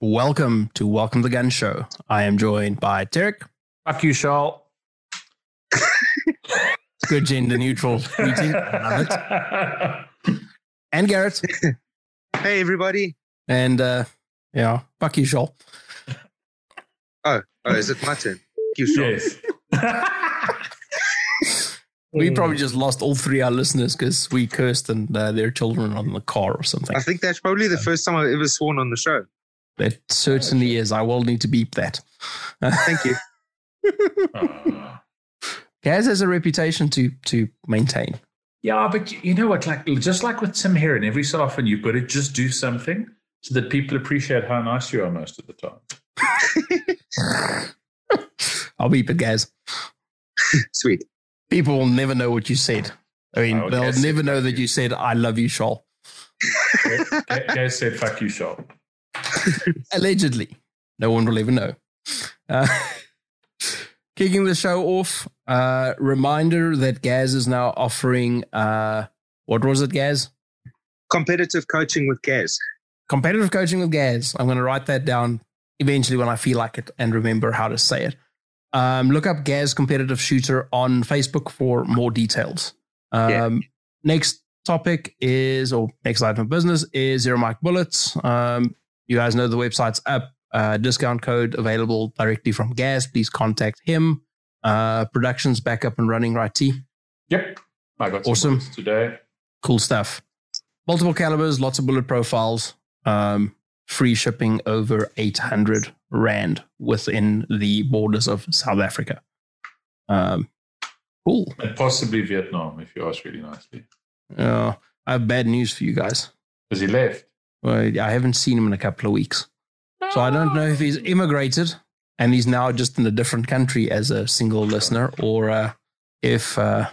Welcome to Welcome to the Gun Show. I am joined by Derek. Fuck you, Charles. Good gender neutral greeting. Love it. And Garrett. Hey, everybody. And uh, yeah, fuck you, Shoal. Oh, oh, is it my turn? Thank you, Sean. Yes. We probably just lost all three of our listeners because we cursed and uh, their children on the car or something. I think that's probably the first time I've ever sworn on the show. It certainly is. I will need to beep that. Thank you. Gaz has a reputation to to maintain. yeah, but you- you know what? Like just like with Tim Heron, every so often you've got to just do something so that people appreciate how nice you are most of the time. I'll beep it, Gaz. Sweet. People will never know what you said. I mean, Oh, they'll Gaz never know fuck that you. you said, I love you, Shoal. Guys said, "Fuck you, Charles." Allegedly. No one will ever know. Uh, kicking the show off, uh, reminder that Gaz is now offering, uh, what was it, Gaz? Competitive coaching with Gaz. Competitive coaching with Gaz. I'm going to write that down eventually when I feel like it and remember how to say it. Um, look up Gaz Competitive Shooter on Facebook for more details. Um, Yeah. Next topic is, or next item of business is Zero Mike Bullets. Um, you guys know the website's up. Uh, discount code available directly from Gaz. Please contact him. Uh, production's back up and running, right, T? Yep, I got Awesome. today. cool stuff. Multiple calibers, lots of bullet profiles, um, free shipping over 800 Rand within the borders of South Africa. Um, cool. And possibly Vietnam, if you ask really nicely. Uh, I have bad news for you guys. Because he left. Well, I haven't seen him in a couple of weeks. So I don't know if he's immigrated and he's now just in a different country as a single listener or uh, if uh,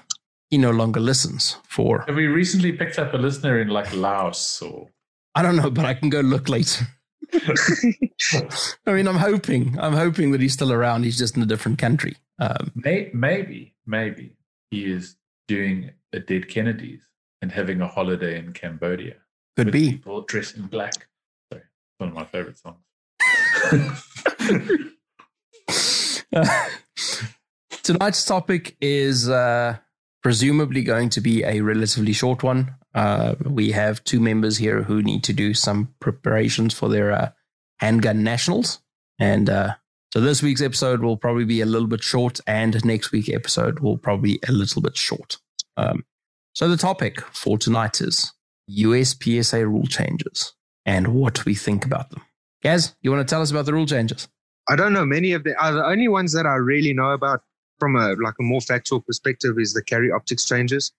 he no longer listens for, Have we recently picked up a listener in like Laos or? I don't know, but I can go look later. I mean, I'm hoping, I'm hoping that he's still around. He's just in a different country. Um, May, maybe, maybe he is doing a Dead Kennedys and having a holiday in Cambodia. Could be. people dressed in black. Sorry, one of my favorite songs. tonight's topic is uh, presumably going to be a relatively short one. Uh, we have two members here who need to do some preparations for their uh, handgun nationals. And uh, so this week's episode will probably be a little bit short, and next week's episode will probably be a little bit short. Um, so the topic for tonight is USPSA rule changes and what we think about them. Gaz, you want to tell us about the rule changes? I don't know many of the are the only ones that I really know about from a like a more factual perspective is the carry optics changes.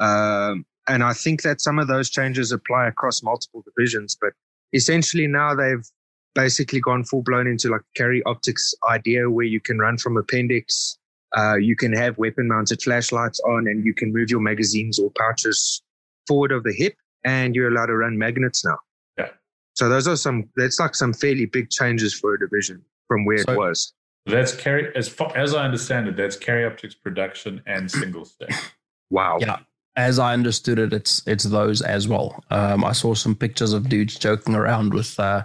Um, and I think that some of those changes apply across multiple divisions, but essentially now they've basically gone full blown into like carry optics idea where you can run from appendix, uh, you can have weapon mounted flashlights on, and you can move your magazines or pouches forward of the hip, and you're allowed to run magnets now. Yeah. So those are some. That's like some fairly big changes for a division from where So- it was. That's carry as far as I understand it. That's carry optics production and single stack. Wow. Yeah. As I understood it, it's it's those as well. Um, I saw some pictures of dudes joking around with uh,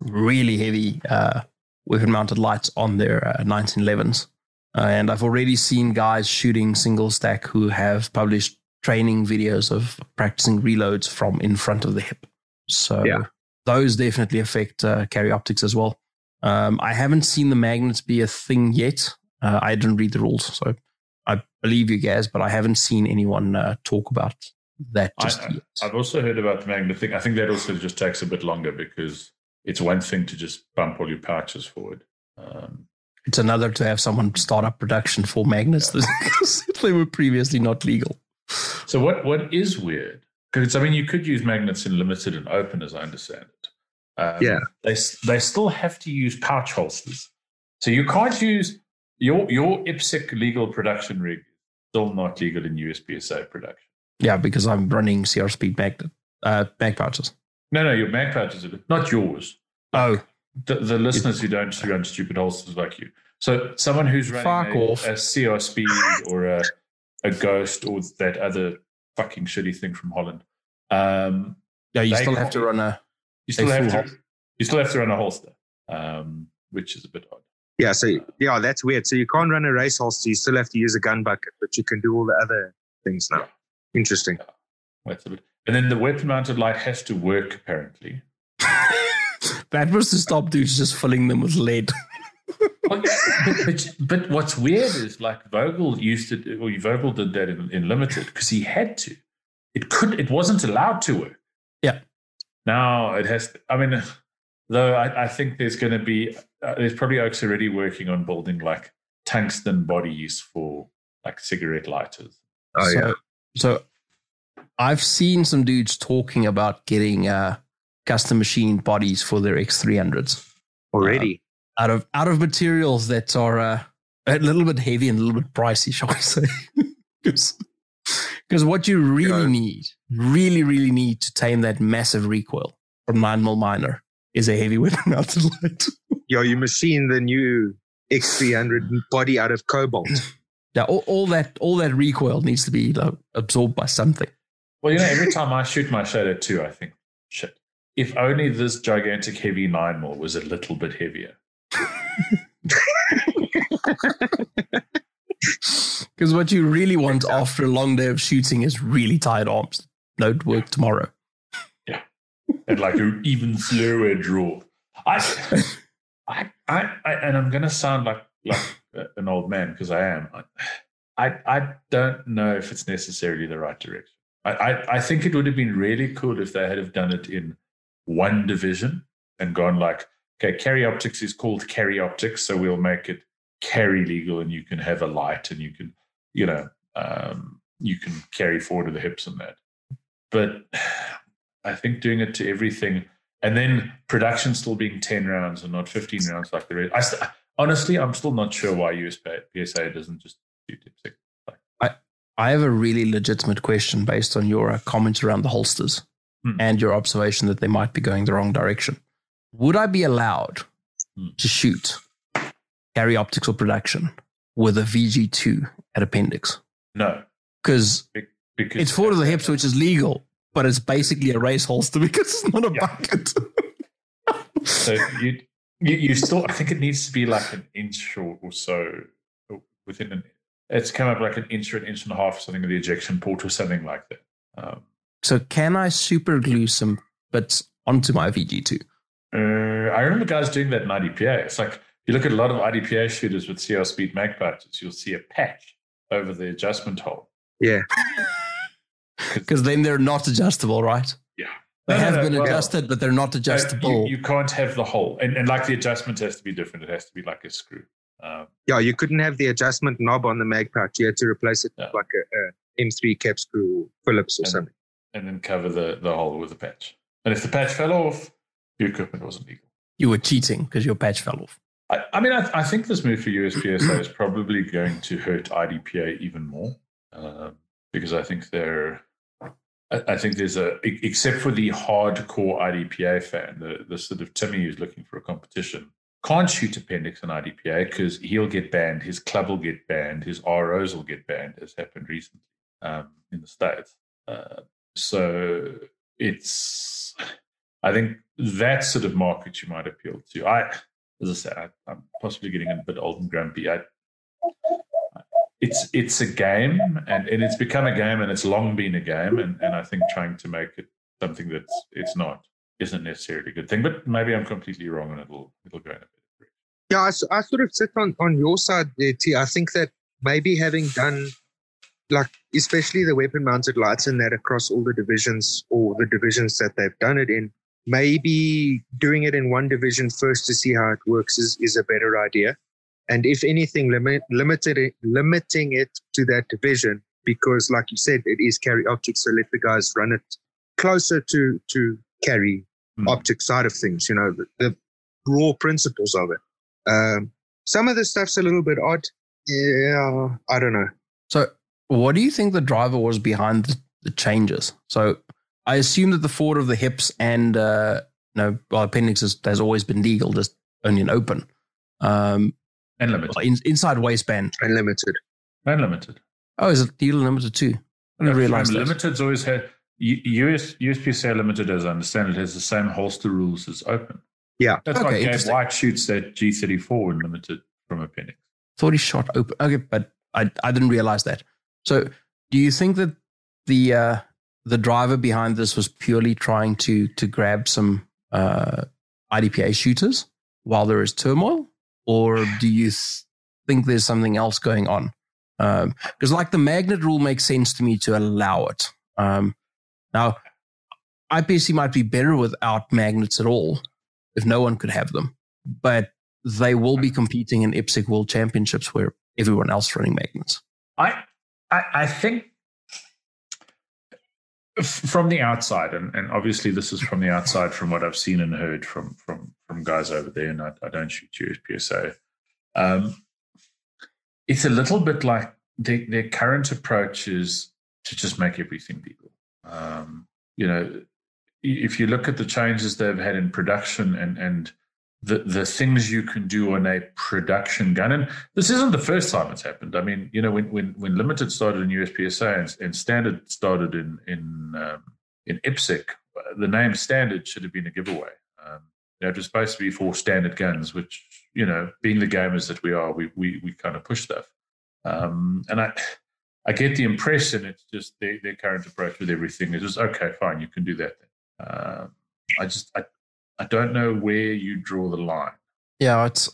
really heavy uh, weapon mounted lights on their uh, 1911s. Uh, and I've already seen guys shooting single stack who have published training videos of practicing reloads from in front of the hip. So Yeah. those definitely affect uh, carry optics as well. Um, I haven't seen the magnets be a thing yet. Uh, I didn't read the rules, so I believe you guys, but I haven't seen anyone uh, talk about that just I, yet. I've also heard about the magnet thing. I think that also just takes a bit longer because it's one thing to just bump all your pouches forward. Um, it's another to have someone start up production for magnets because they were previously not legal. So what what is weird? Because I mean, you could use magnets in limited and open, as I understand it. Um, Yeah. they they still have to use pouch holsters, so you can't use your your IPSC legal production rig. is Still not legal in USPSA production. Yeah, because I'm running CR speed magnet uh, mag pouches. No, no, your mag pouches are not yours. Oh, The, the listeners who don't run stupid holsters like you. So someone who's running Fuck a, off. a CR Speed or a, a Ghost or that other fucking shitty thing from Holland. Um, yeah, you still have to run a you still A have to. holster. You still have to run a holster, um, which is a bit odd. Yeah, so yeah, that's weird. So you can't run a race holster. You still have to use a gun bucket, but you can do all the other things now. Interesting. That's a bit. And then the weapon mounted light has to work apparently. that was to stop dudes just filling them with lead. But, but, but, what's weird is like Vogel used to, or Vogel did that in, in limited because he had to. It could, it wasn't allowed to work. Yeah. Now it has. I mean, though I, I think there's going to be uh, there's probably Oaks already working on building like tungsten bodies for like cigarette lighters. Oh so, yeah. So I've seen some dudes talking about getting uh, custom machine bodies for their X300s already uh, out of out of materials that are uh, a little bit heavy and a little bit pricey, shall we say? Because what you really yeah. need, really, really need to tame that massive recoil from nine mil minor is a heavy weapon mounted light. Yo, you machine the new X300 body out of cobalt. Yeah, all, all, that all that recoil needs to be like, absorbed by something. Well, you know, every time I shoot my Shadow 2, I think, shit, if only this gigantic heavy 9 mil was a little bit heavier. Because what you really want after a long day of shooting is really tired arms. No work tomorrow. Yeah. And like an even slower draw. I, I, I, I and I'm going to sound like, like an old man because I am. I, I don't know if it's necessarily the right direction. I, I, I think it would have been really cool if they had have done it in one division and gone like, okay, carry optics is called carry optics, so we'll make it carry legal, and you can have a light, and you can, you know, um, you can carry forward to the hips and that. But I think doing it to everything, and then production still being ten rounds and not fifteen rounds like the rest. I st- honestly, I'm still not sure why USPSA doesn't just do dipstick. I I have a really legitimate question based on your uh, comments around the holsters hmm. and your observation that they might be going the wrong direction. Would I be allowed hmm. to shoot carry optics or production with a VG2 at appendix? No, because it's forward of the hips, which is legal, but it's basically a race holster because it's not a yeah. bucket. so you, you, you still, I think it needs to be like an inch or, or so within an. It's come up like an inch or an inch and a half, or something of the ejection port or something like that. Um, so can I super glue some bits onto my VG2? Uh, I remember guys doing that in IDPA. It's like you look at a lot of IDPA shooters with CR speed mag patches, you'll see a patch over the adjustment hole. Yeah. Because then they're not adjustable, right? Yeah. They no, have no, no, been well, adjusted, but they're not adjustable. You, you, can't have the hole. And, and like the adjustment has to be different. It has to be like a screw. Um, yeah, you couldn't have the adjustment knob on the mag pouch. You had to replace it yeah. with like a, a M3 cap screw Phillips or and, something. And then cover the, the hole with a patch. And if the patch fell off, your equipment wasn't legal. You were cheating because your patch fell off. I, I mean, I, I, think this move for USPSA is probably going to hurt IDPA even more uh, because I think they're. I, I think there's a except for the hardcore IDPA fan, the, the sort of Timmy who's looking for a competition can't shoot appendix in IDPA because he'll get banned, his club will get banned, his ROs will get banned, as happened recently um, in the States. Uh, so it's, I think that sort of market you might appeal to. I, as I said, I, am possibly getting a bit old and grumpy. I, it's it's a game, and, and it's become a game, and it's long been a game, and, and I think trying to make it something that's it's not isn't necessarily a good thing. But maybe I'm completely wrong, and it'll it'll go in a bit. Yeah, I, I sort of sit on on your side there, T. I think that maybe having done like especially the weapon mounted lights and that across all the divisions or the divisions that they've done it in maybe doing it in one division first to see how it works is, is a better idea. And if anything, limit, limited it, limiting it to that division, because like you said, it is carry optics. So let the guys run it closer to, to carry mm. optic side of things, you know, the, the raw principles of it. Um, some of the stuff's a little bit odd. Yeah, I don't know. So, what do you think the driver was behind the, the changes? So, I assume that the forward of the hips and uh, no, well, appendix is, has always been legal, just only an open. Um, and limited. In, inside waistband. Unlimited. Unlimited. Oh, is it legal limited too? I didn't realize that. Limited's always had US USPSA limited, as I understand it, has the same holster rules as open. Yeah. That's Okay, why Gabe. White shoots that G34 unlimited from appendix. Thought he shot open. Okay, but I I didn't realize that. So, do you think that the uh, the driver behind this was purely trying to to grab some uh, IDPA shooters while there is turmoil, or do you th- think there's something else going on? Because like the magnet rule makes sense to me to allow it. Um, now, IPSC might be better without magnets at all if no one could have them, but they will be competing in IPSC World Championships where everyone else running magnets. I, I, I think from the outside, and, and obviously this is from the outside, from what I've seen and heard from from from guys over there, and I, I don't shoot USPSA. Um, it's a little bit like their, their current approach is to just make everything legal. Um, you know, if you look at the changes they've had in production and and the the things you can do on a production gun, and this isn't the first time it's happened. I mean, you know, when when when limited started in USPSA and, and standard started in in um, in IPSC, the name standard should have been a giveaway. Um, you know, it was supposed to be for standard guns, which you know, being the gamers that we are, we we we kind of push stuff. Um, and I I get the impression it's just their, their current approach with everything is just okay, fine, you can do that. Then. Uh, I just I I don't know where you draw the line. Yeah, it's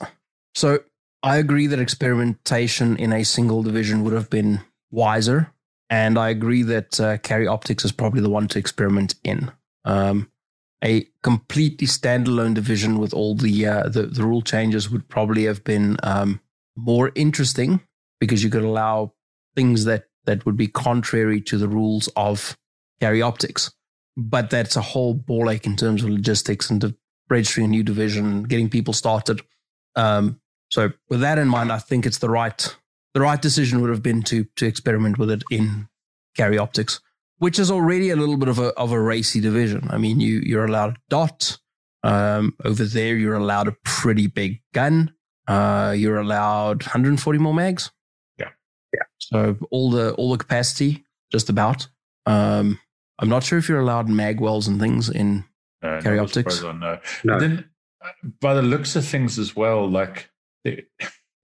so I agree that experimentation in a single division would have been wiser, and I agree that uh, carry optics is probably the one to experiment in. Um, a completely standalone division with all the, uh, the the rule changes would probably have been um, more interesting because you could allow things that that would be contrary to the rules of carry optics. But that's a whole ball ache in terms of logistics and the registering a new division, getting people started. Um, so with that in mind, I think it's the right the right decision would have been to to experiment with it in carry optics, which is already a little bit of a of a racy division. I mean, you you're allowed a dot um, over there. You're allowed a pretty big gun. Uh, you're allowed 140 more mags. Yeah. Yeah. So all the all the capacity, just about. Um, I'm not sure if you're allowed mag wells and things in Uh, Carry optics? far as No. But then, uh, by the looks of things as well, like there,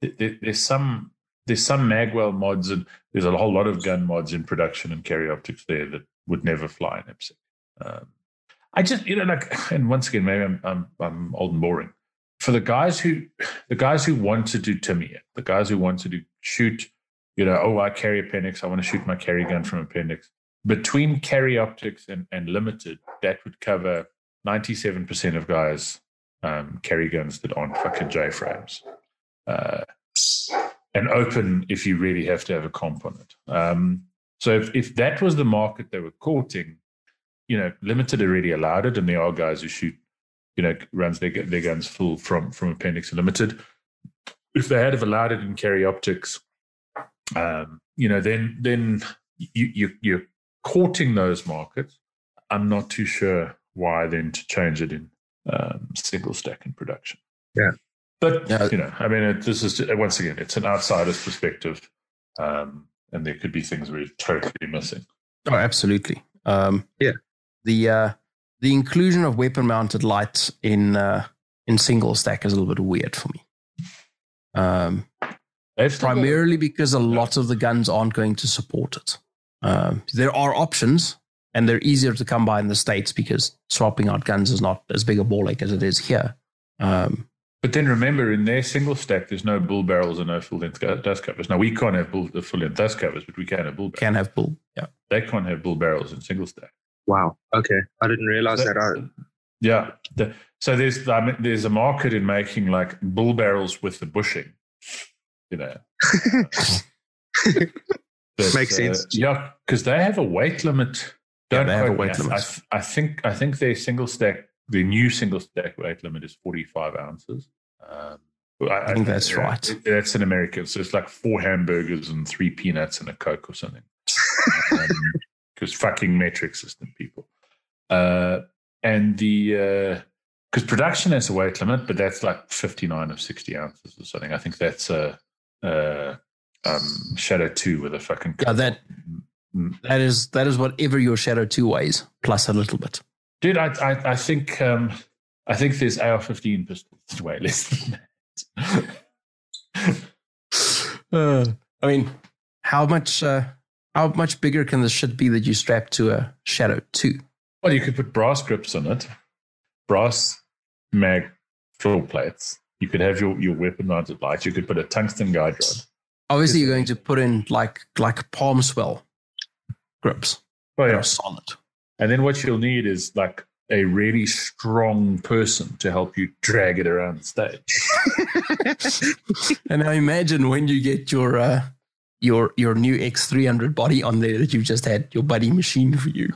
there, there's some there's some Magwell mods and there's a whole lot of gun mods in production and carry optics there that would never fly in IPSC. Um, I just you know like, and once again, maybe I'm I'm, I'm old and boring. For the guys who the guys who want to do Timmy, the guys who want to do shoot, you know, oh I carry appendix, I want to shoot my carry gun from appendix. Between carry optics and, and limited, that would cover 97% of guys um, carry guns that aren't fucking J frames. Uh, and open if you really have to have a comp on it. Um, so if, if that was the market they were courting, you know, limited already allowed it, and there are guys who shoot, you know, runs their, their guns full from from appendix and limited. If they had have allowed it in carry optics, um, you know, then then you, you you're courting those markets. I'm not too sure why then to change it in um, single stack in production. Yeah. But Yeah. you know, I mean, it, this is once again, it's an outsider's perspective, um, and there could be things we're totally missing. Oh, absolutely. Um, Yeah. The uh, the inclusion of weapon mounted lights in uh, in single stack is a little bit weird for me. Um, They've got- primarily because a lot of the guns aren't going to support it. Um, there are options, and they're easier to come by in the states because swapping out guns is not as big a ball ache as it is here. Um, But then remember, in their single stack, there's no bull barrels and no full length dust covers. Now we can't have bull, the full length dust covers, but we can have bull. Barrels. can have bull. Yeah. They can't have bull barrels in single stack. Wow. Okay. I didn't realize that. I, Yeah. The, so there's I mean, there's a market in making like bull barrels with the bushing. You know. But, Makes sense. Yeah, because they have a weight limit. Don't they have a me. weight I- limit. I, I think I think their single stack, the new single stack weight limit is 45 ounces. Um, I think that's right. that's in America. So it's like four hamburgers and three peanuts and a Coke or something. Because fucking metric system people. Uh, and the because production has a weight limit, but that's like 59 of 60 ounces or something. I think that's a, uh um, Shadow 2 with a fucking Yeah, that that is that is whatever your Shadow Two weighs plus a little bit. Dude, I I, I think um, I think there's AR-15 pistols way less than that. Uh, I mean, how much uh, how much bigger can the shit be that you strap to a Shadow Two? Well, you could put brass grips on it, brass mag floor plates. You could have your, your weapon mounted lights. You could put a tungsten guide rod. Obviously, you're going to put in like like palm swell grips. Oh, yeah. solid. And then what you'll need is like a really strong person to help you drag it around the stage. And I imagine when you get your uh, your your new X300 body on there that you've just had your buddy machine for you.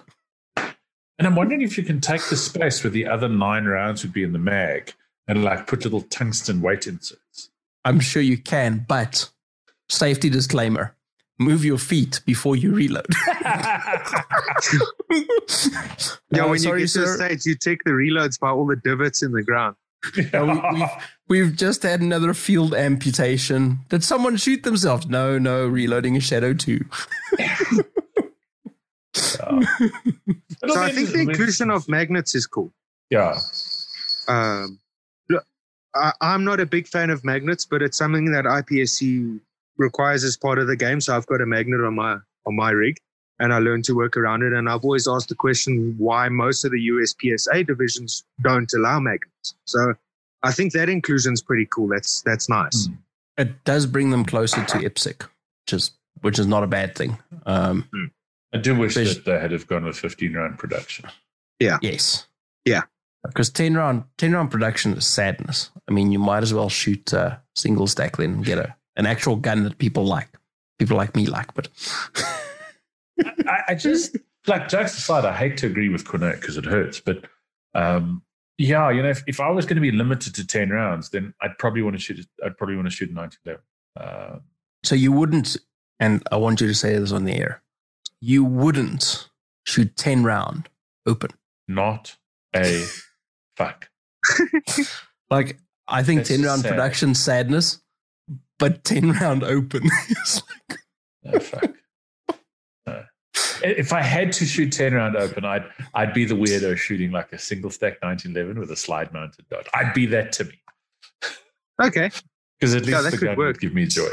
And I'm wondering if you can take the space where the other nine rounds would be in the mag and like put little tungsten weight inserts. I'm sure you can, but safety disclaimer: move your feet before you reload. Yeah, Oh, when sorry, you get to the sir. stage, you take the reloads by all the divots in the ground. Uh, we, we've, we've just had another field amputation. Did someone shoot themselves? No, no, reloading a Shadow 2. So I think the inclusion of magnets is cool. yeah, Um, look, I, I'm not a big fan of magnets, but it's something that IPSC requires as part of the game. So I've got a magnet on my on my rig, and I learned to work around it. And I've always asked the question why most of the USPSA divisions don't allow magnets. So I think that inclusion is pretty cool. That's that's nice. Hmm. It does bring them closer to IPSC, which is, which is not a bad thing. Um, I do wish that they had have gone with 15 round production. Yeah. Yes. Yeah. Because 10 round, 10 round production is sadness. I mean, you might as well shoot uh, single stack then and get a, an actual gun that people like. People like me like, but I, I just like jokes aside, I hate to agree with Cornet because it hurts, but um, yeah, you know, if, if I was going to be limited to 10 rounds, then I'd probably want to shoot. I'd probably want to shoot a 1911. Uh, So you wouldn't, and I want you to say this on the air, you wouldn't shoot 10 round open. not a fuck. Like, I think That's 10 round sad. production sadness, but 10 round open is like, No, fuck. No. If I had to shoot 10 round open, I'd I'd be the weirdo shooting like a single stack 1911 with a slide mounted dot. I'd be that to me. Okay, Because at least that the could gun work. would give me joy.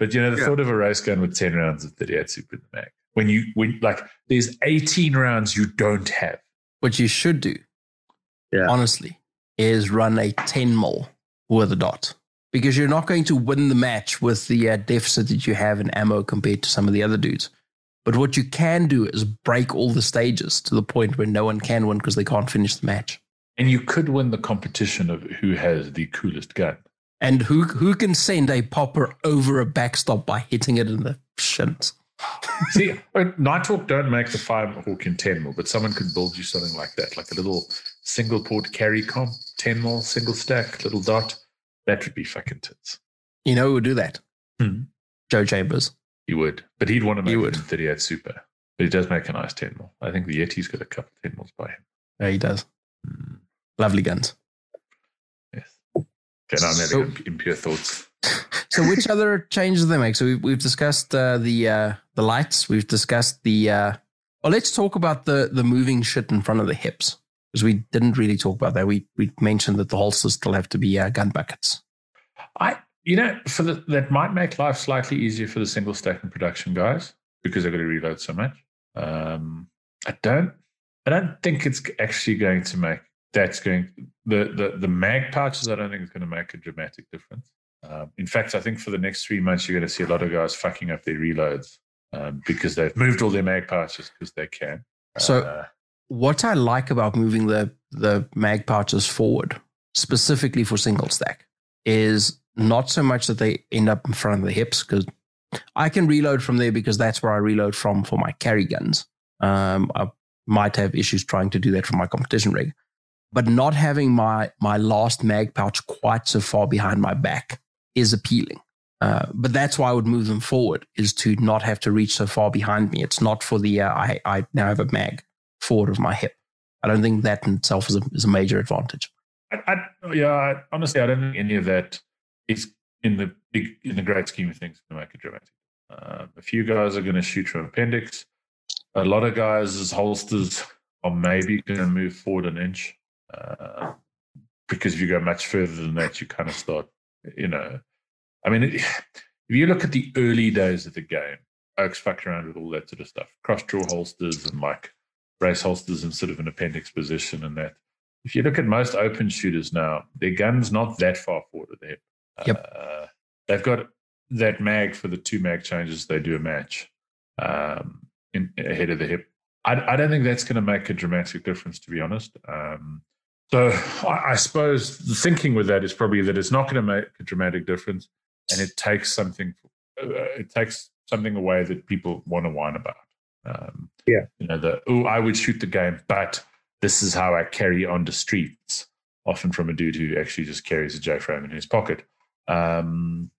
But you know, the Yeah. thought of a race gun with 10 rounds of 38 super in the mag. When you when like there's 18 rounds you don't have. what you should do, Yeah. honestly, is run a 10 mil with a dot. Because you're not going to win the match with the uh, deficit that you have in ammo compared to some of the other dudes. But what you can do is break all the stages to the point where no one can win because they can't finish the match. And you could win the competition of who has the coolest gun. And who who can send a popper over a backstop by hitting it in the shins? See, uh, Nighthawk don't make the Firehawk in 10 mil, but someone could build you something like that, like a little single port carry comp, 10 mil, single stack, little dot. That would be fucking tits. You know who would do that? Hmm. Joe Chambers. He would, but he'd want to make He would. in 38 super. But he does make a nice 10 mil. I think the Yeti's got a couple of 10 mils by him. Yeah, he does. Hmm. Lovely guns. Yes. Okay, now I'm So- having impure thoughts. So, which other changes do they make? So, we've, we've discussed uh, the uh, the lights. We've discussed the. Uh, well, let's talk about the the moving shit in front of the hips because we didn't really talk about that. We we mentioned that the holsters still have to be uh, gun buckets. I, you know, for the, that might make life slightly easier for the single stack and production guys because they've got to reload so much. Um, I don't, I don't think it's actually going to make that's going the the the mag pouches. I don't think it's going to make a dramatic difference. Um, in fact, I think for the next three months, you're going to see a lot of guys fucking up their reloads um, because they've moved all their mag pouches because they can. So- Uh, What I like about moving the the mag pouches forward, specifically for single stack, is not so much that they end up in front of the hips because I can reload from there because that's where I reload from for my carry guns. Um, I might have issues trying to do that for my competition rig, but not having my my last mag pouch quite so far behind my back is appealing. Uh, but that's why I would move them forward is to not have to reach so far behind me. It's not for the uh, I I now have a mag forward of my hip. I don't think that in itself is a, is a major advantage. I, I, yeah, honestly, I don't think any of that is in the big, in the great scheme of things going to make it dramatic. Uh, a few guys are going to shoot from appendix. A lot of guys' holsters are maybe going to move forward an inch. Uh, because if you go much further than that, you kind of start, you know. I mean, if you look at the early days of the game, Oaks fucked around with all that sort of stuff, cross draw holsters and like brace holsters in sort of an appendix position and that. If you look at most open shooters now, their gun's not that far forward of the hip. Yep. Uh, they've got that mag for the two mag changes. They do a match um, in, ahead of the hip. I, I don't think that's going to make a dramatic difference, to be honest. Um, so I, I, suppose the thinking with that is probably that it's not going to make a dramatic difference, and it takes something. Uh, it takes something away that people want to whine about. Um, yeah, you know, the oh, I would shoot the game, but this is how I carry on the streets. Often from a dude who actually just carries a J frame in his pocket. Um,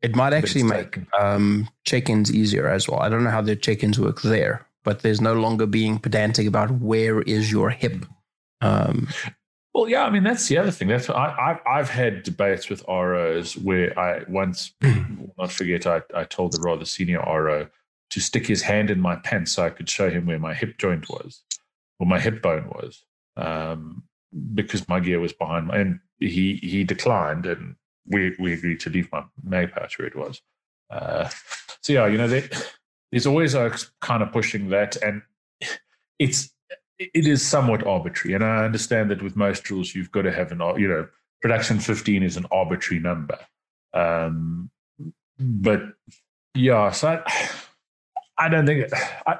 it might actually make um, check-ins easier as well. I don't know how the check-ins work there, but there's no longer being pedantic about where is your hip. Um, well, yeah, I mean that's the other thing. That's I, I've I've had debates with ROs where I once will not forget I, I told the rather senior RO to stick his hand in my pants so I could show him where my hip joint was or my hip bone was, um, because my gear was behind my and he he declined and we we agreed to leave my mag pouch where it was. Uh, so yeah, you know, there's always a kind of pushing that, and it's it is somewhat arbitrary. And I understand that with most rules, you've got to have an you know production 15 is an arbitrary number. Um, but yeah, so I, I don't think I,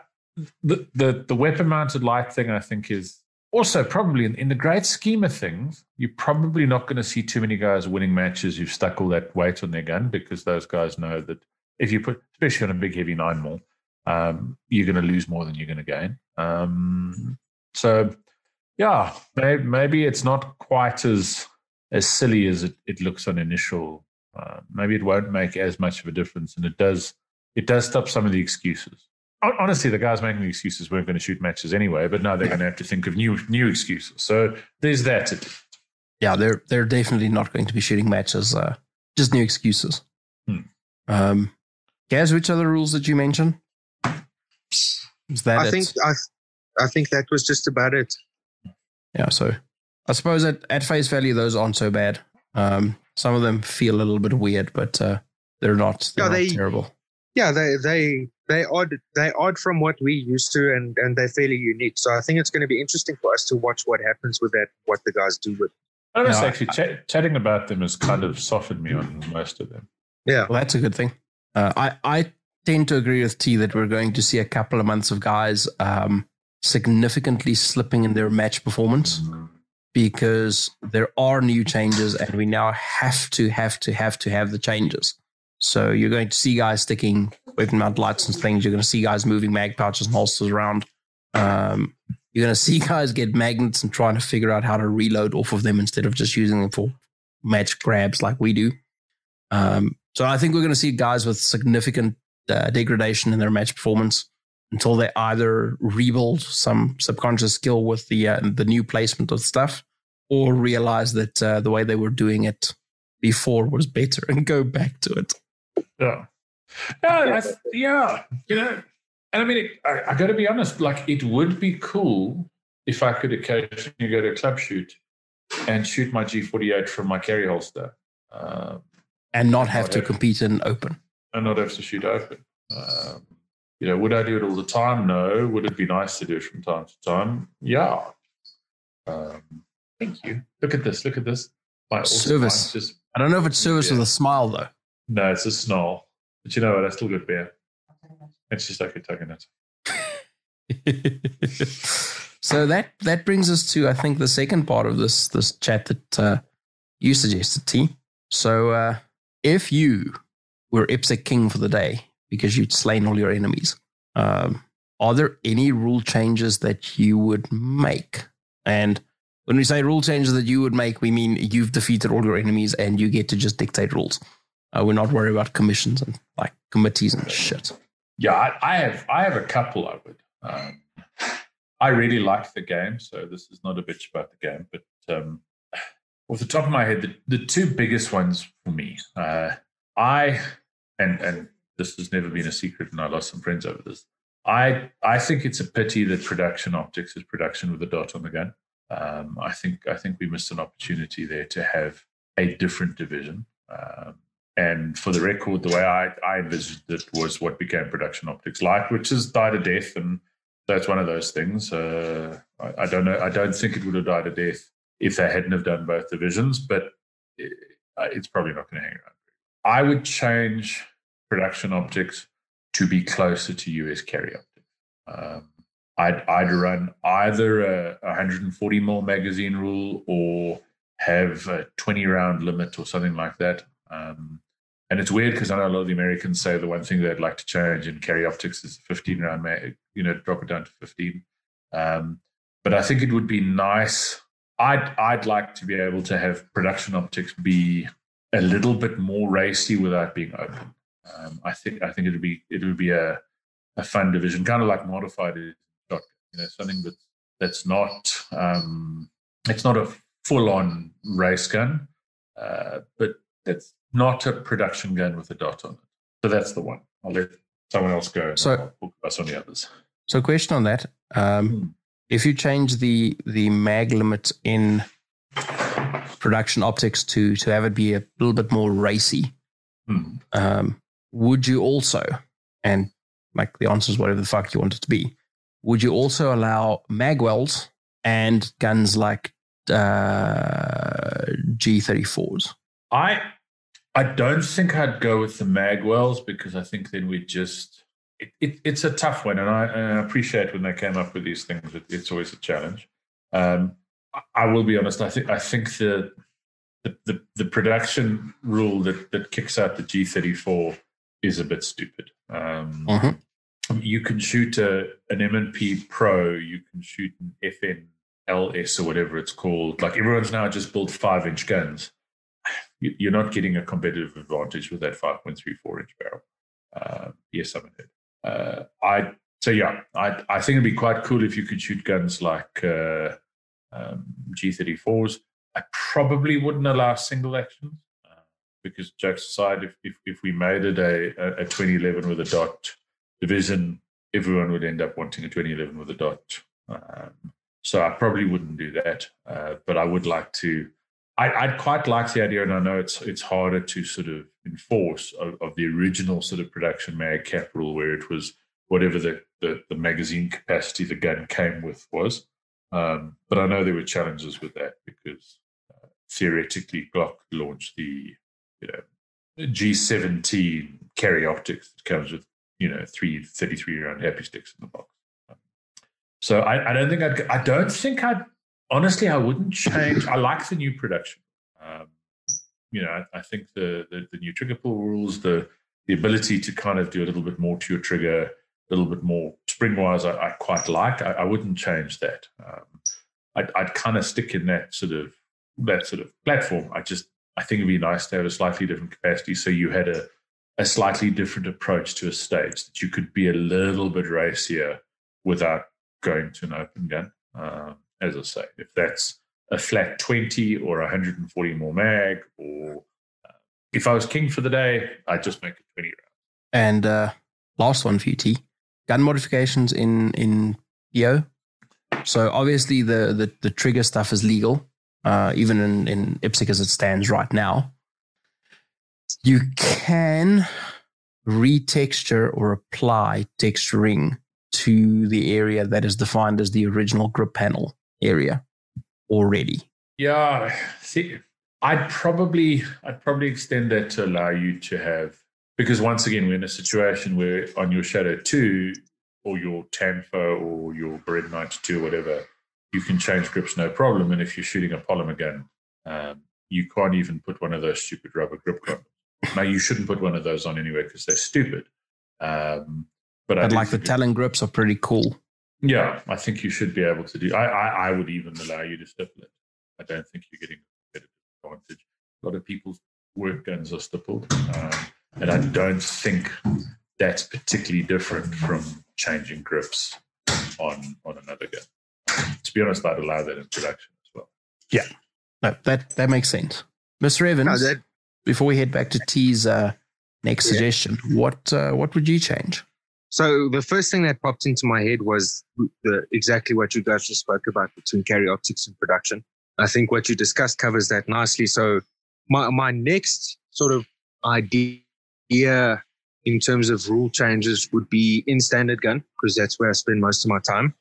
the the the weapon mounted light thing. I think is also probably in, in, the great scheme of things, you're probably not going to see too many guys winning matches who've stuck all that weight on their gun because those guys know that if you put, especially on a big heavy nine mil, um, you're going to lose more than you're going to gain. Um, so, yeah, maybe, maybe, it's not quite as as silly as it, it looks on initial. Uh, maybe it won't make as much of a difference, and it does. It does stop some of the excuses honestly, the guys making the excuses weren't going to shoot matches anyway, but now they're going to have to think of new new excuses. So there's that. Yeah, they're they're definitely not going to be shooting matches. Uh, just new excuses. Hmm. Um, Gaz, which other rules did you mention? Is that I it? think I, I think that was just about it. Yeah, so I suppose at, at face value those aren't so bad. Um, some of them feel a little bit weird, but uh, they're not. They're yeah, not they, terrible. Yeah, they they they odd they odd from what we used to and and they're fairly unique. So i think it's going to be interesting for us to watch what happens with that what the guys do with honestly actually ch- chatting about them has kind of softened me on most of them. Yeah. Well that's a good thing. Uh, i i tend to agree with t that we're going to see a couple of months of guys um, significantly slipping in their match performance because there are new changes and we now have to have to have to have the changes so you're going to see guys sticking weapon mount lights and things. You're going to see guys moving mag pouches and holsters around. Um, you're going to see guys get magnets and trying to figure out how to reload off of them instead of just using them for match grabs like we do. Um, so I think we're going to see guys with significant uh, degradation in their match performance until they either rebuild some subconscious skill with the uh, the new placement of stuff, or realize that uh, the way they were doing it before was better and go back to it. Yeah. Yeah, yeah, you know, and I mean, it, I, I got to be honest. Like, it would be cool if I could occasionally go to a club shoot and shoot my G48 from my carry holster, uh, and not have not to have, compete in open, and not have to shoot open. Um, you know, would I do it all the time? No. Would it be nice to do it from time to time? Yeah. Um, thank you. Look at this. Look at this. My service. Just, I don't know if it's service yeah. with a smile though. No, it's a snarl. But you know what? I still good beer. It's just like a it. so that that brings us to I think the second part of this this chat that uh, you suggested, T. So uh, if you were IPSC king for the day because you'd slain all your enemies, um, are there any rule changes that you would make? And when we say rule changes that you would make, we mean you've defeated all your enemies and you get to just dictate rules. Uh, we're not worried about commissions and like committees and shit. Yeah, I, I have I have a couple. I would. Um, I really like the game, so this is not a bitch about the game. But um, off the top of my head, the, the two biggest ones for me, uh, I and and this has never been a secret, and I lost some friends over this. I I think it's a pity that production optics is production with a dot on the gun. Um, I think I think we missed an opportunity there to have a different division. Um, and for the record, the way I, I envisaged it was what became Production Optics Light, which has died a death, and that's one of those things. Uh, I, I, don't know. I don't think it would have died a death if they hadn't have done both divisions, but it, it's probably not going to hang around. I would change Production Optics to be closer to US carry optics. Um, I'd, I'd run either a 140 mil magazine rule or have a 20 round limit or something like that. Um, and it's weird because I know a lot of the Americans say the one thing they'd like to change in carry optics is 15 round mag, you know, drop it down to 15. Um, but I think it would be nice. I'd I'd like to be able to have production optics be a little bit more racy without being open. Um, I think I think it would be it would be a a fun division, kind of like modified is you know, something that that's not um, it's not a full on race gun, uh, but it's not a production gun with a dot on it. So that's the one. I'll let someone else go. So us on the others. So, question on that: um, hmm. if you change the the mag limit in production optics to to have it be a little bit more racy, hmm. um, would you also and like the answer is whatever the fuck you want it to be? Would you also allow magwells and guns like uh, G34s? I I don't think I'd go with the magwells because I think then we'd just it, it, it's a tough one, and I, and I, appreciate when they came up with these things. It, it's always a challenge. Um, I, I will be honest. I think I think the the, the, the production rule that, that kicks out the G34 is a bit stupid. Um, mm-hmm. You can shoot a, an M&P Pro, you can shoot an FN LS or whatever it's called. Like everyone's now just built five inch guns. You're not getting a competitive advantage with that 5.34 inch barrel. Uh, yes, I'm ahead. Uh, I so yeah, I I think it'd be quite cool if you could shoot guns like uh, um, G34s. I probably wouldn't allow single actions uh, because jokes aside, if, if if we made it a, a 2011 with a dot division, everyone would end up wanting a 2011 with a dot. Um, so I probably wouldn't do that, uh, but I would like to. I, would quite like the idea, and I know it's it's harder to sort of enforce of, of, the original sort of production mag cap rule, where it was whatever the, the, the magazine capacity the gun came with was. Um, but I know there were challenges with that because uh, theoretically Glock launched the you know G17 carry optics that comes with you know three 33 round happy sticks in the box. So I, I don't think I'd, I don't think I'd, honestly, I wouldn't change. I like the new production. Um, you know, I, I think the, the, the new trigger pull rules, the the ability to kind of do a little bit more to your trigger, a little bit more spring wise, I, I, quite like. I, I, wouldn't change that. Um, I'd, I'd kind of stick in that sort of that sort of platform. I just I think it'd be nice to have a slightly different capacity, so you had a a slightly different approach to a stage that you could be a little bit racier without going to an open gun. Uh, as I say, if that's a flat 20 or 140 more mag, or uh, if I was king for the day, I'd just make it 20 rounds. And uh, last one for you, T. Gun modifications in in EO. So obviously the the, the trigger stuff is legal, uh, even in in IPSC as it stands right now. You can retexture or apply texturing to the area that is defined as the original grip panel area already. Yeah, see, I'd probably I'd probably extend that to allow you to have because once again we're in a situation where on your Shadow Two or your Tanfo or your Beretta 92 or whatever, you can change grips no problem. And if you're shooting a polymer gun, um, you can't even put one of those stupid rubber grip condoms. Now you shouldn't put one of those on anyway because they're stupid. Um, but, but like the Talon grips are pretty cool. Yeah, I think you should be able to do. I, I, I would even allow you to stipple it. I don't think you're getting a competitive advantage. A lot of people's work guns are stippled, um, and I don't think that's particularly different from changing grips on on another gun. To be honest, I'd allow that in production as well. Yeah, no, that that makes sense, Mr. Evans. No, that, before we head back to T's uh, next yeah. suggestion, what uh, what would you change? So the first thing that popped into my head was the exactly what you guys just spoke about between carry optics and production. I think what you discussed covers that nicely. So my my next sort of idea in terms of rule changes would be in standard gun because that's where I spend most of my time.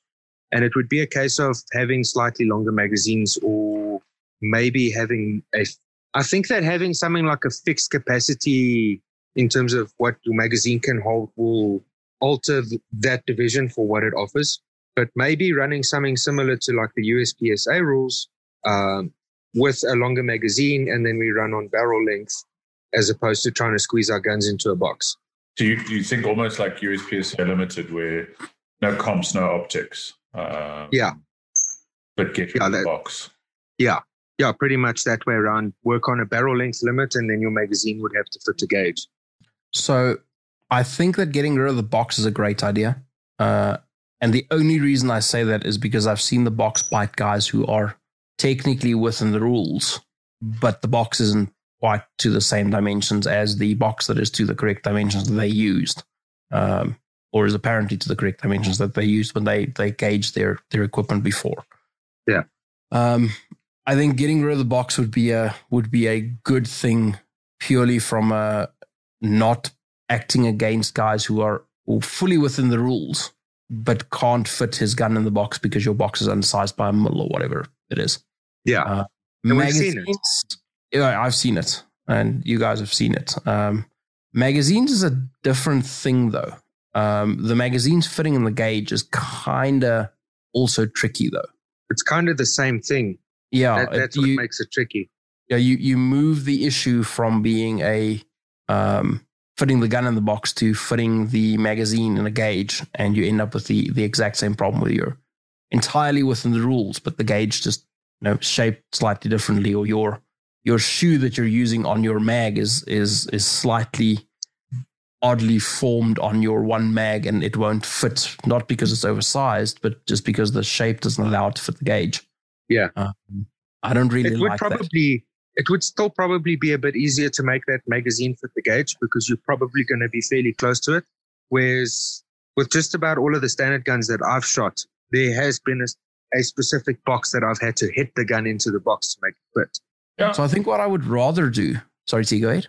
And it would be a case of having slightly longer magazines or maybe having a, I think that having something like a fixed capacity in terms of what your magazine can hold will alter that division for what it offers. But maybe running something similar to like the USPSA rules um, with a longer magazine and then we run on barrel length as opposed to trying to squeeze our guns into a box. Do you, do you think almost like USPSA Limited where no comps, no optics? Um, yeah. But get yeah, that, box. Yeah. Yeah, pretty much that way around. Work on a barrel length limit and then your magazine would have to fit the gauge. So I think that getting rid of the box is a great idea. Uh, and the only reason I say that is because I've seen the box bite guys who are technically within the rules, but the box isn't quite to the same dimensions as the box that is to the correct dimensions that they used, um, or is apparently to the correct dimensions that they used when they they gauged their their equipment before. Yeah. Um, I think getting rid of the box would be a would be a good thing purely from a not acting against guys who are fully within the rules but can't fit his gun in the box because your box is undersized by a mil or whatever it is. Yeah. Uh, magazines, yeah, I've seen it, and you guys have seen it. Um, magazines is a different thing, though. Um, the magazines fitting in the gauge is kind of also tricky, though. It's kind of the same thing. Yeah, that, that's it, what you, makes it tricky. Yeah, you you move the issue from being a um, fitting the gun in the box to fitting the magazine in a gauge, and you end up with the the exact same problem where you're entirely within the rules, but the gauge just you know shaped slightly differently, or your your shoe that you're using on your mag is is is slightly oddly formed on your one mag and it won't fit not because it's oversized but just because the shape doesn't allow it to fit the gauge yeah um, i don't really it would like probably that. It would still probably be a bit easier to make that magazine fit the gauge because you're probably going to be fairly close to it whereas with just about all of the standard guns that i've shot there has been a, a specific box that i've had to hit the gun into the box to make it fit yeah. So I think what I would rather do. Sorry, T, go ahead.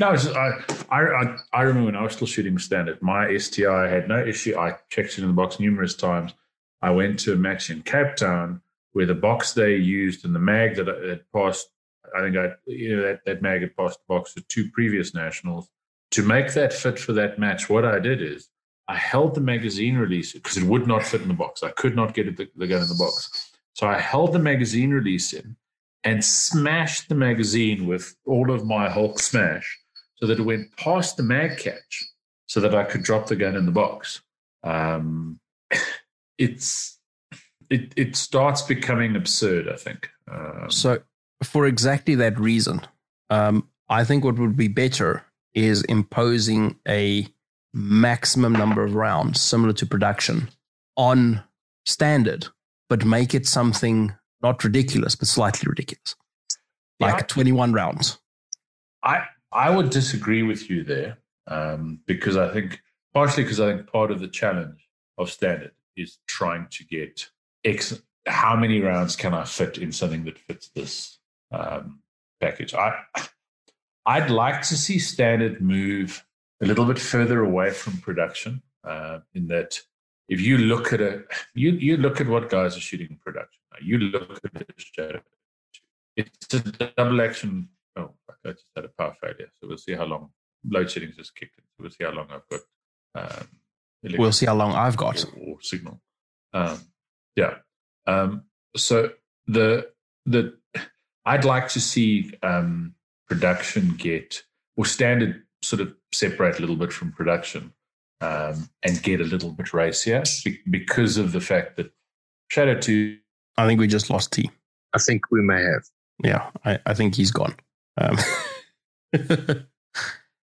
No, just, I, I, I remember when I was still shooting standard, my STI had no issue. I checked it in the box numerous times. I went to a match in Cape Town where the box they used and the mag that had passed, I think I, you know, that, that mag had passed the box to two previous nationals. To make that fit for that match, what I did is I held the magazine release because it would not fit in the box. I could not get it, the, the gun in the box. So I held the magazine release in and smashed the magazine with all of my Hulk smash so that it went past the mag catch so that I could drop the gun in the box. Um, it's it it starts becoming absurd, I think. Um, so for exactly that reason, um, I think what would be better is imposing a maximum number of rounds similar to production on standard, but make it something not ridiculous, but slightly ridiculous, like yeah, 21 rounds. I I would disagree with you there um, because I think partially because I think part of the challenge of standard is trying to get X. How many rounds can I fit in something that fits this um, package? I I'd like to see standard move a little bit further away from production. Uh, in that, if you look at a you you look at what guys are shooting in production you look at the show. It's a double action. Oh, I just had a power failure. So we'll see how long load shedding just kicked in. We'll see how long I've got. Um, we'll see how long I've got. Or, or signal. Um, yeah. Um, so the the I'd like to see um, production get or standard sort of separate a little bit from production um, and get a little bit racier because of the fact that Shadow 2 I think we just lost T. I think we may have. Yeah, I, I think he's gone. Um,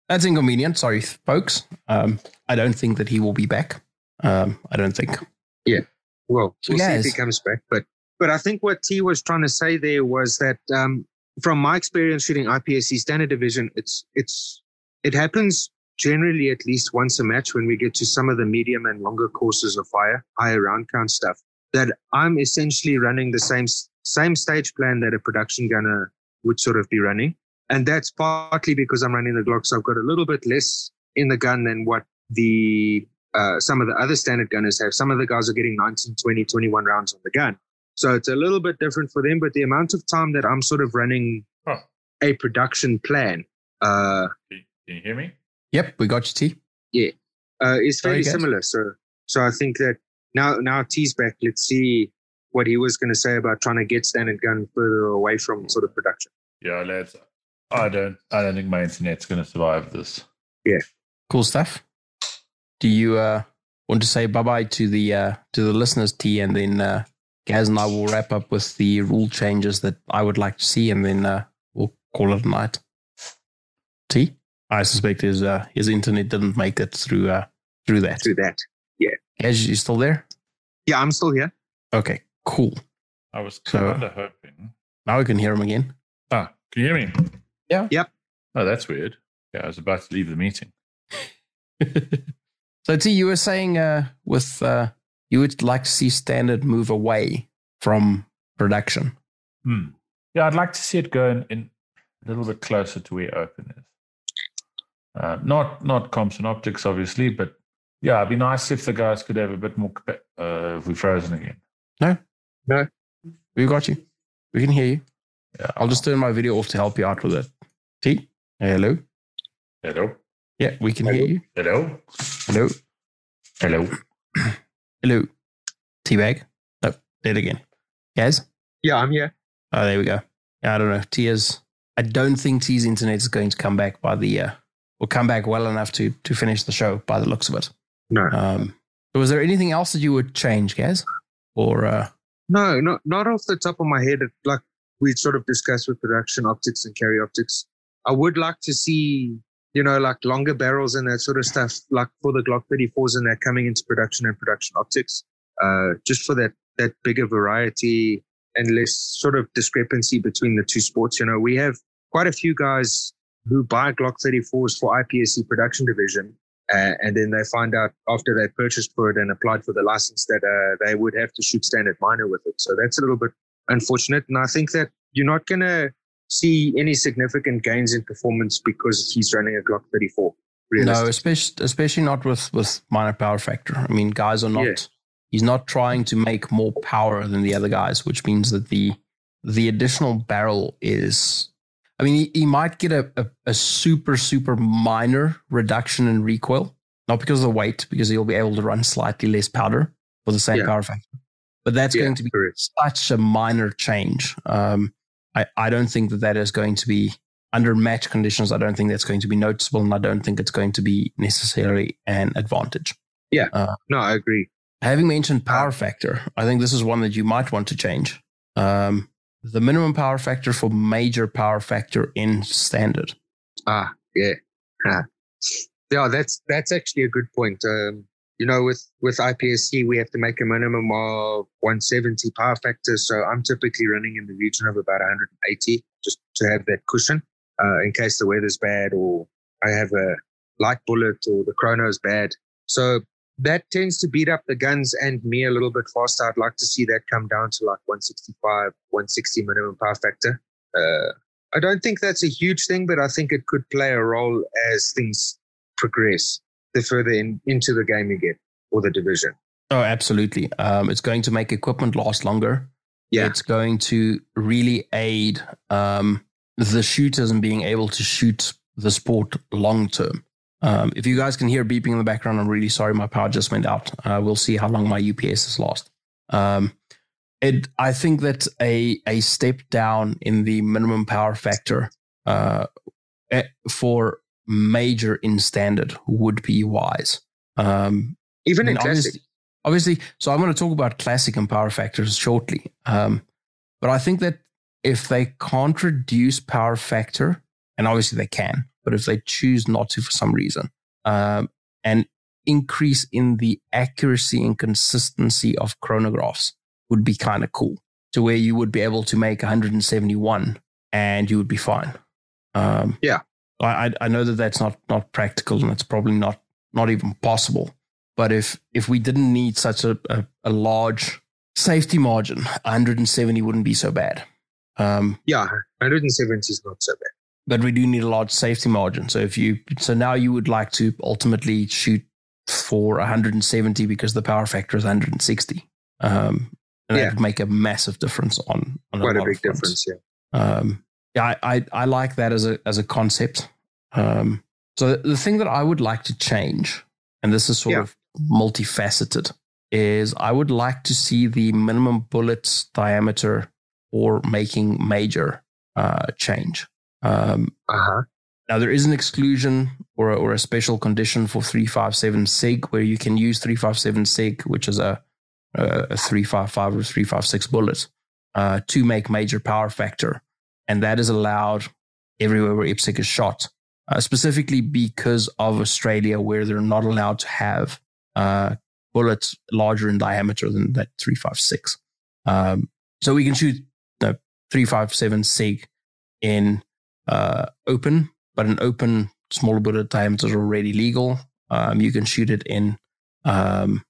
that's inconvenient. Sorry, folks. Um, I don't think that he will be back. Um, I don't think. Yeah. Well, so we'll see if he comes back. But but I think what T was trying to say there was that um, from my experience shooting IPSC standard division, it's it's it happens generally at least once a match when we get to some of the medium and longer courses of fire, higher round count stuff, that I'm essentially running the same same stage plan that a production gunner would sort of be running. And that's partly because I'm running the Glock, so I've got a little bit less in the gun than what the uh, some of the other standard gunners have. Some of the guys are getting 19, 20, 21 rounds on the gun. So it's a little bit different for them, but the amount of time that I'm sort of running Huh. a production plan uh, Can can you hear me? Yep, we got you, T. Yeah, uh, is Sorry, fairly guys. similar. So, so I think that now, now T's back. Let's see what he was going to say about trying to get standard gun further away from sort of production. Yeah, lads. I don't. I don't think my internet's going to survive this. Yeah, cool stuff. Do you uh, want to say bye bye to the uh, to the listeners, T, and then uh, Gaz and I will wrap up with the rule changes that I would like to see, and then uh, we'll call it a night. T, I suspect his uh, his internet didn't make it through uh, through that. Through that, yeah. Gaz, you still there? yeah, I'm still here. Okay, cool. I was So- kind of hoping. Now we can hear him again. Ah, can you hear me? Yeah. Yep. Oh, that's weird. Yeah, I was about to leave the meeting. so T, you were saying uh, with uh, you would like to see standard move away from production. Hmm. Yeah, I'd like to see it go in, a little bit closer to where open is. Uh, not not comps and optics, obviously, but yeah, it'd be nice if the guys could have a bit more. Uh, if we frozen again. No, no, we got you. We can hear you. Yeah, I'll just turn my video off to help you out with it. T, hello. hello, Yeah, we can hear you. hello, Hello, hello. hello. Teabag. No, dead again. Guys. Yeah, I'm here. Oh, there we go. I don't know. T is. I don't think T's internet is going to come back by the. Uh, will come back well enough to to finish the show by the looks of it. No, Um, was there anything else that you would change, Gaz? Or uh, no, not not off the top of my head. Like we sort of discussed with production optics and carry optics. I would like to see, you know, like longer barrels and that sort of stuff, like for the Glock 34s and that coming into production and production optics, uh, just for that that bigger variety and less sort of discrepancy between the two sports. You know, we have quite a few guys who buy Glock 34s for IPSC production division. Uh, and then they find out after they purchased for it and applied for the license that uh, they would have to shoot standard minor with it. So that's a little bit unfortunate. And I think that you're not going to see any significant gains in performance because he's running a Glock 34. no, especially especially not with with minor power factor. I mean, guys are not. Yeah. He's not trying to make more power than the other guys, which means that the the additional barrel is. I mean, he, he might get a, a, a super super minor reduction in recoil, not because of the weight, because he'll be able to run slightly less powder for the same Yeah. power factor. But that's Yeah, going to be correct. such a minor change. Um, I, I don't think that that is going to be under match conditions. I don't think that's going to be noticeable, and I don't think it's going to be necessarily an advantage. Yeah. No, I agree. Having mentioned power factor, I think this is one that you might want to change. Um, the minimum power factor for major power factor in standard. Ah, yeah. Ah. Yeah, that's that's actually a good point. Um, you know, with with IPSC, we have to make a minimum of 170 power factor. So I'm typically running in the region of about 180 just to have that cushion uh, in case the weather's bad or I have a light bullet or the chrono is bad. So that tends to beat up the guns and me a little bit faster. I'd like to see that come down to like 165, 160 minimum power factor. Uh, I don't think that's a huge thing, but I think it could play a role as things progress the further in, into the game you get or the division. Oh, absolutely. Um, it's going to make equipment last longer. Yeah. It's going to really aid um, the shooters in being able to shoot the sport long term. Um, if you guys can hear beeping in the background, I'm really sorry. My power just went out. Uh, we'll see how long my UPS is lost. Um, it, I think that a a step down in the minimum power factor uh, eh, for major in standard would be wise. Um, Even in classic. obviously, obviously, so I'm going to talk about classic and power factors shortly. Um, but I think that if they can't reduce power factor, and obviously they can, but if they choose not to for some reason, um, and increase in the accuracy and consistency of chronographs would be kind of cool to where you would be able to make 171 and you would be fine. Um, Yeah. I I know that that's not not practical and it's probably not not even possible. But if if we didn't need such a, a, a large safety margin, 170 wouldn't be so bad. Um, yeah, 170 is not so bad. But we do need a large safety margin. So if you so now you would like to ultimately shoot for 170 because the power factor is 160. Um, and yeah. that would make a massive difference on, on quite a, a big difference. Yeah. Um, yeah, I, I, I like that as a as a concept. Um, so the thing that I would like to change, and this is sort yeah. of multifaceted, is I would like to see the minimum bullet diameter or making major uh, change. Um, uh-huh. Now, there is an exclusion or a, or a special condition for 357 SIG where you can use 357 SIG, which is a, a 355 or 356 bullet, uh, to make major power factor. And that is allowed everywhere where IPSC is shot, uh, specifically because of Australia, where they're not allowed to have uh, bullets larger in diameter than that 356. Um, so we can shoot the 357 SIG in uh, open, but an open smaller bullet diameter is already legal. Um, you can shoot it in um,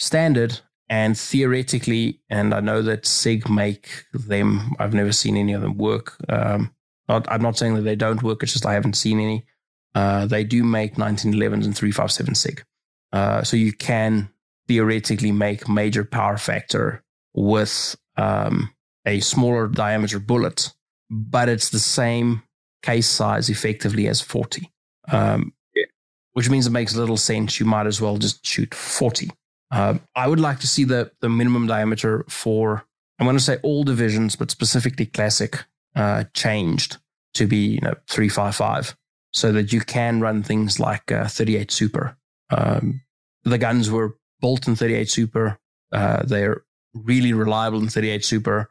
standard and theoretically, and I know that SIG make them. I've never seen any of them work. Um, not, I'm not saying that they don't work. It's just I haven't seen any. Uh, they do make 1911s and 357 SIG. Uh, so you can theoretically make major power factor with um, a smaller diameter bullet, but it's the same case size effectively as 40. Um, yeah. Which means it makes little sense. You might as well just shoot 40. Um, I would like to see the, the minimum diameter for, I'm going to say all divisions, but specifically classic, uh, changed to be you know 355 so that you can run things like uh, 38 Super um, the guns were bolt in 38 Super. Uh, they're really reliable in 38 Super.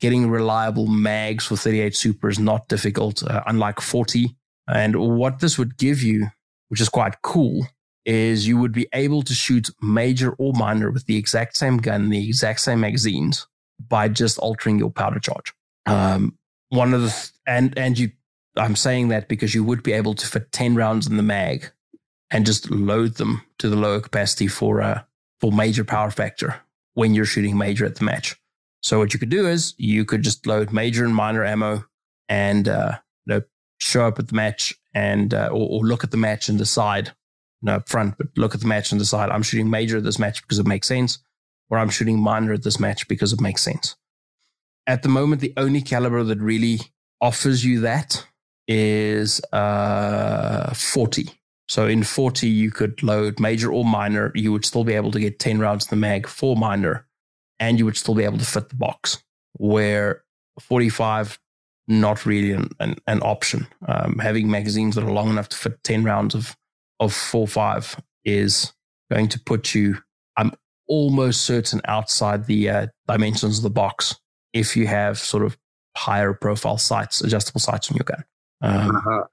Getting reliable mags for 38 Super is not difficult, uh, unlike 40. And what this would give you, which is quite cool, is you would be able to shoot major or minor with the exact same gun, the exact same magazines, by just altering your powder charge. Um, one of the th- and and you, I'm saying that because you would be able to fit 10 rounds in the mag and just load them to the lower capacity for uh, for major power factor when you're shooting major at the match. So what you could do is you could just load major and minor ammo and uh, you know, show up at the match and uh, or, or, look at the match and decide no up front, but look at the match and decide I'm shooting major at this match because it makes sense, or I'm shooting minor at this match because it makes sense. At the moment, the only caliber that really offers you that is uh, 40. So in 40, you could load major or minor. You would still be able to get 10 rounds in the mag for minor, and you would still be able to fit the box. Where 45, not really an, an, an option. Um, having magazines that are long enough to fit 10 rounds of, of 4 5 is going to put you, I'm almost certain, outside the uh, dimensions of the box if you have sort of higher profile sights, adjustable sights on your gun. Um, uh-huh.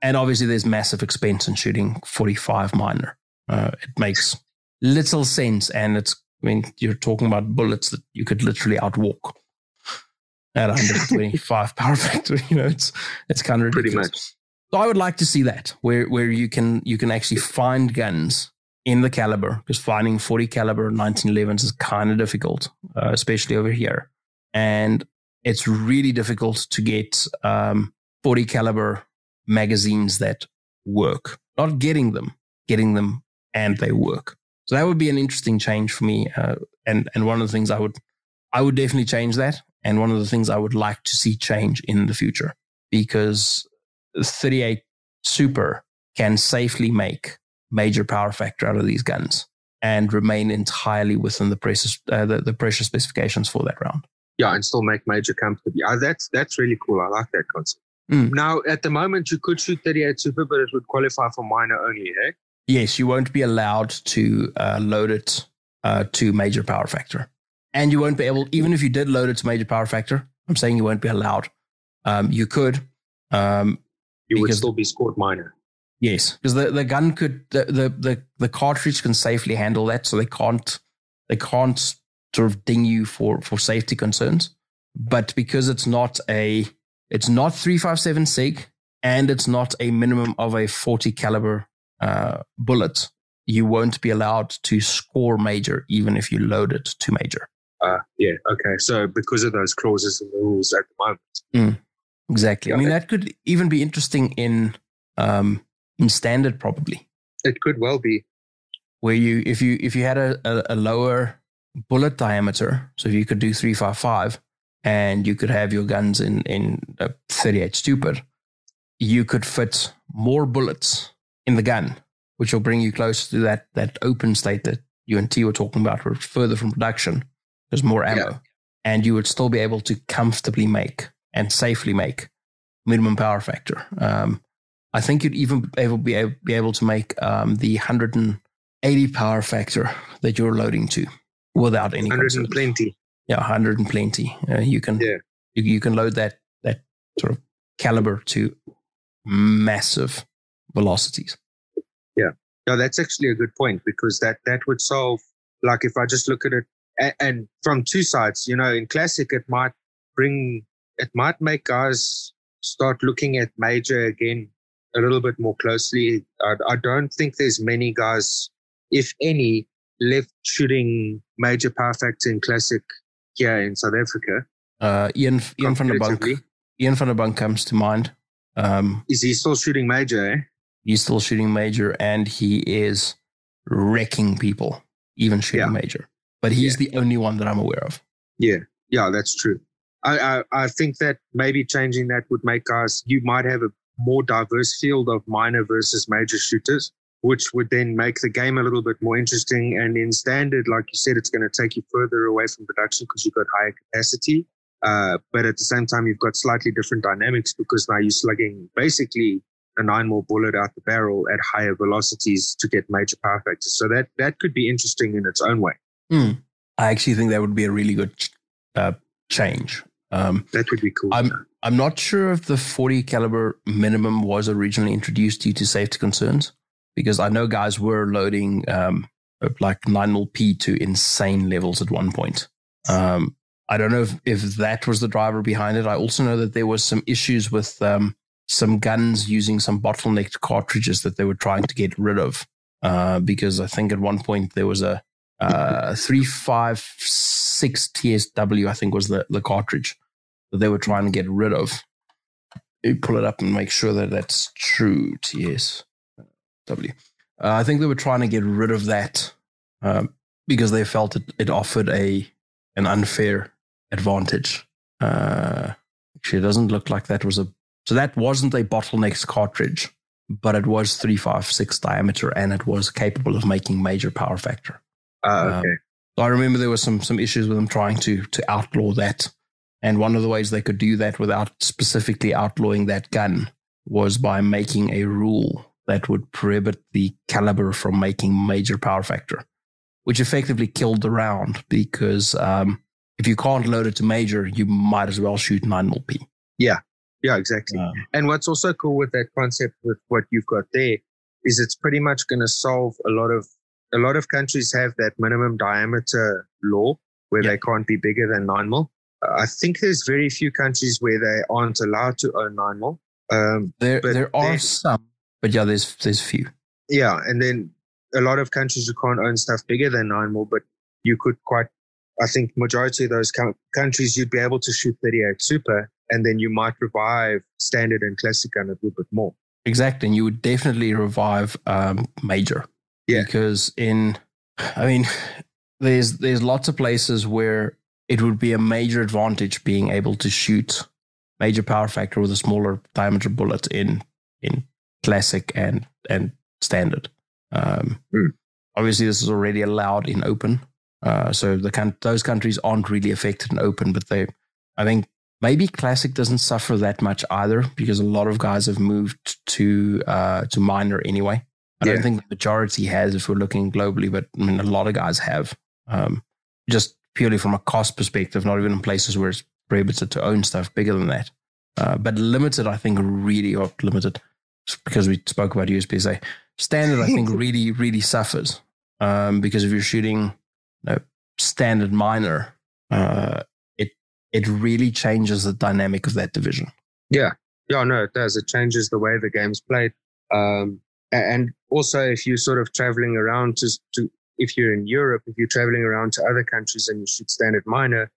And obviously, there's massive expense in shooting 45 minor. Uh, it makes little sense. And it's, I mean, you're talking about bullets that you could literally outwalk at 125 power factor. You know, it's, it's kind of ridiculous. So I would like to see that where, where you can, you can actually find guns in the caliber because finding 40 caliber 1911s is kind of difficult, uh, especially over here. And it's really difficult to get um, 40 caliber magazines that work, not getting them, getting them and they work. So that would be an interesting change for me. Uh, and, and one of the things I would, I would definitely change that. And one of the things I would like to see change in the future because 38 Super can safely make major power factor out of these guns and remain entirely within the pressure, uh, the, the pressure specifications for that round. Yeah, and still make major comfortably. Uh, that's that's really cool. I like that concept. Mm. Now, at the moment, you could shoot 38 Super, but it would qualify for minor only, hey? Yes, you won't be allowed to uh, load it uh, to major power factor. And you won't be able, even if you did load it to major power factor, I'm saying you won't be allowed. Um, you could. Um, you would still be scored minor. Yes, because the, the gun could, the, the, the, the cartridge can safely handle that. So they can't, they can't sort of ding you for, for safety concerns. But because it's not a, it's not 357 SIG and it's not a minimum of a 40 caliber uh, bullet, you won't be allowed to score major even if you load it to major. Uh, yeah. Okay. So because of those clauses in the rules at the moment. Mm, exactly. I mean, that could even be interesting in um, in standard, probably. It could well be. Where you, if you if you had a, a, a lower bullet diameter, so if you could do three five five, and you could have your guns in in a 38 stupid, you could fit more bullets in the gun, which will bring you closer to that that open state that you and T were talking about, or further from production. There's more ammo, yeah. and you would still be able to comfortably make and safely make minimum power factor. Um, I think you'd even be able, be able, be able to make um, the 180 power factor that you're loading to without any 100 and plenty. Yeah, 100 and plenty. Uh, you can yeah. you, you can load that that sort of caliber to massive velocities. Yeah, no, that's actually a good point because that that would solve. Like if I just look at it and, and from two sides, you know, in classic, it might bring, it might make guys start looking at major again a little bit more closely. I, I don't think there's many guys, if any, left shooting major power factor in classic here in South Africa. Uh, Ian Ian van der Bank. Ian van der Bank comes to mind. Um, is he still shooting major? Eh? He's still shooting major, and he is wrecking people, even shooting yeah. major but he's yeah. the only one that I'm aware of. Yeah, yeah, that's true. I, I, I think that maybe changing that would make us. You might have a more diverse field of minor versus major shooters, which would then make the game a little bit more interesting. And in standard, like you said, it's going to take you further away from production because you've got higher capacity. Uh, but at the same time, you've got slightly different dynamics because now you're slugging basically a nine more bullet out the barrel at higher velocities to get major power factors. So that that could be interesting in its own way. Mm. I actually think that would be a really good uh, change. Um, that would be cool. I'm I'm not sure if the 40 caliber minimum was originally introduced due to safety concerns, because I know guys were loading um, like 9 mil P to insane levels at one point. Um, I don't know if, if that was the driver behind it. I also know that there was some issues with um, some guns using some bottlenecked cartridges that they were trying to get rid of. Uh, because I think at one point there was a uh, 356 TSW, I think was the, the cartridge that they were trying to get rid of. You pull it up and make sure that that's true. TSW. Uh, I think they were trying to get rid of that um, because they felt it, it offered a an unfair advantage. Uh, actually, it doesn't look like that was a. So that wasn't a bottleneck cartridge, but it was 356 diameter and it was capable of making major power factor. Uh, okay. Um, so I remember there was some some issues with them trying to to outlaw that, and one of the ways they could do that without specifically outlawing that gun was by making a rule that would prohibit the caliber from making major power factor, which effectively killed the round because um, if you can't load it to major, you might as well shoot nine mil P. Yeah, yeah, exactly. Um, and what's also cool with that concept with what you've got there is it's pretty much going to solve a lot of a lot of countries have that minimum diameter law where they can't be bigger than nine mil. I think there's very few countries where they aren't allowed to own nine mil. Um, there, there are some, but yeah, there's there's few. Yeah, and then a lot of countries you can't own stuff bigger than nine mil, but you could quite. I think majority of those countries you'd be able to shoot 38 super, and then you might revive standard and classic gun a little bit more. Exactly, and you would definitely revive um, major. Yeah. Because in, I mean, there's there's lots of places where it would be a major advantage being able to shoot major power factor with a smaller diameter bullet in in classic and and standard. Um, mm. Obviously, this is already allowed in open, uh, so the those countries aren't really affected in open. But they, I think, maybe classic doesn't suffer that much either because a lot of guys have moved to uh, to minor anyway. I yeah. don't think the majority has if we're looking globally, but I mean, a lot of guys have. Um, just purely from a cost perspective, not even in places where it's prohibited to own stuff bigger than that. Uh, but limited, I think, really, or limited, because we spoke about USPSA. Standard, I think, really, really suffers um, because if you're shooting you know, standard minor, uh, it it really changes the dynamic of that division. Yeah, Yeah, no, it does. It changes the way the game's played. Um, and also, if you're sort of traveling around to, to, if you're in Europe, if you're traveling around to other countries and you shoot standard minor,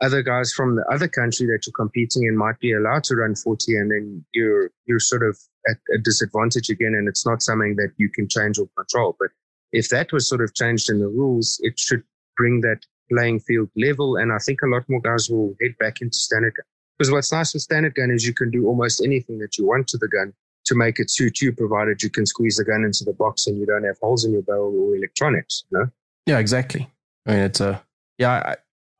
other guys from the other country that you're competing in might be allowed to run 40 and then you're, you're sort of at a disadvantage again. And it's not something that you can change or control. But if that was sort of changed in the rules, it should bring that playing field level. And I think a lot more guys will head back into standard gun. Because what's nice with standard gun is you can do almost anything that you want to the gun to make it suit you, provided you can squeeze the gun into the box and you don't have holes in your barrel or electronics. You know? Yeah, exactly. I mean, it's a yeah. I,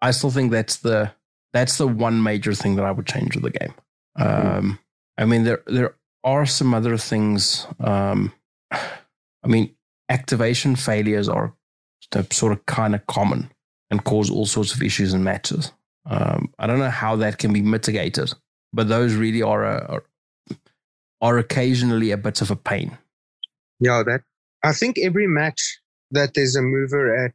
I still think that's the that's the one major thing that I would change with the game. Um, I mean, there there are some other things. Um, I mean, activation failures are sort of kind of common and cause all sorts of issues in matches. Um, I don't know how that can be mitigated, but those really are, a, are occasionally a bit of a pain. Yeah, that I think every match that there's a mover at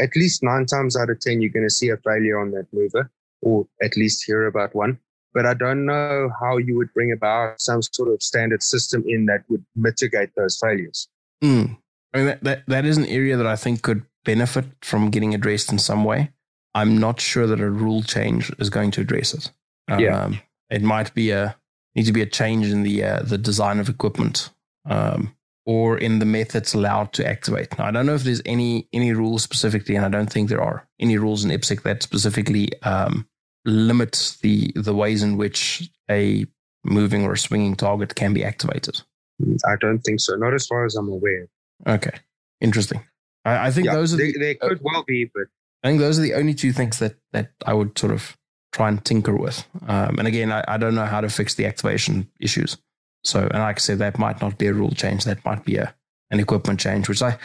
at least nine times out of ten, you're going to see a failure on that mover, or at least hear about one. But I don't know how you would bring about some sort of standard system in that would mitigate those failures. Mm. I mean, that, that, that is an area that I think could benefit from getting addressed in some way. I'm not sure that a rule change is going to address it. Yeah. Um, it might be a need to be a change in the uh, the design of equipment um, or in the methods allowed to activate. Now, I don't know if there's any any rules specifically, and I don't think there are any rules in IPSC that specifically um, limit the the ways in which a moving or a swinging target can be activated. I don't think so. Not as far as I'm aware. Okay, interesting. I, I think Yeah, those are they, the, they could well be, but I think those are the only two things that that I would sort of try and tinker with. Um, and again, I, I don't know how to fix the activation issues. So, and like I said, that might not be a rule change. That might be a an equipment change, which I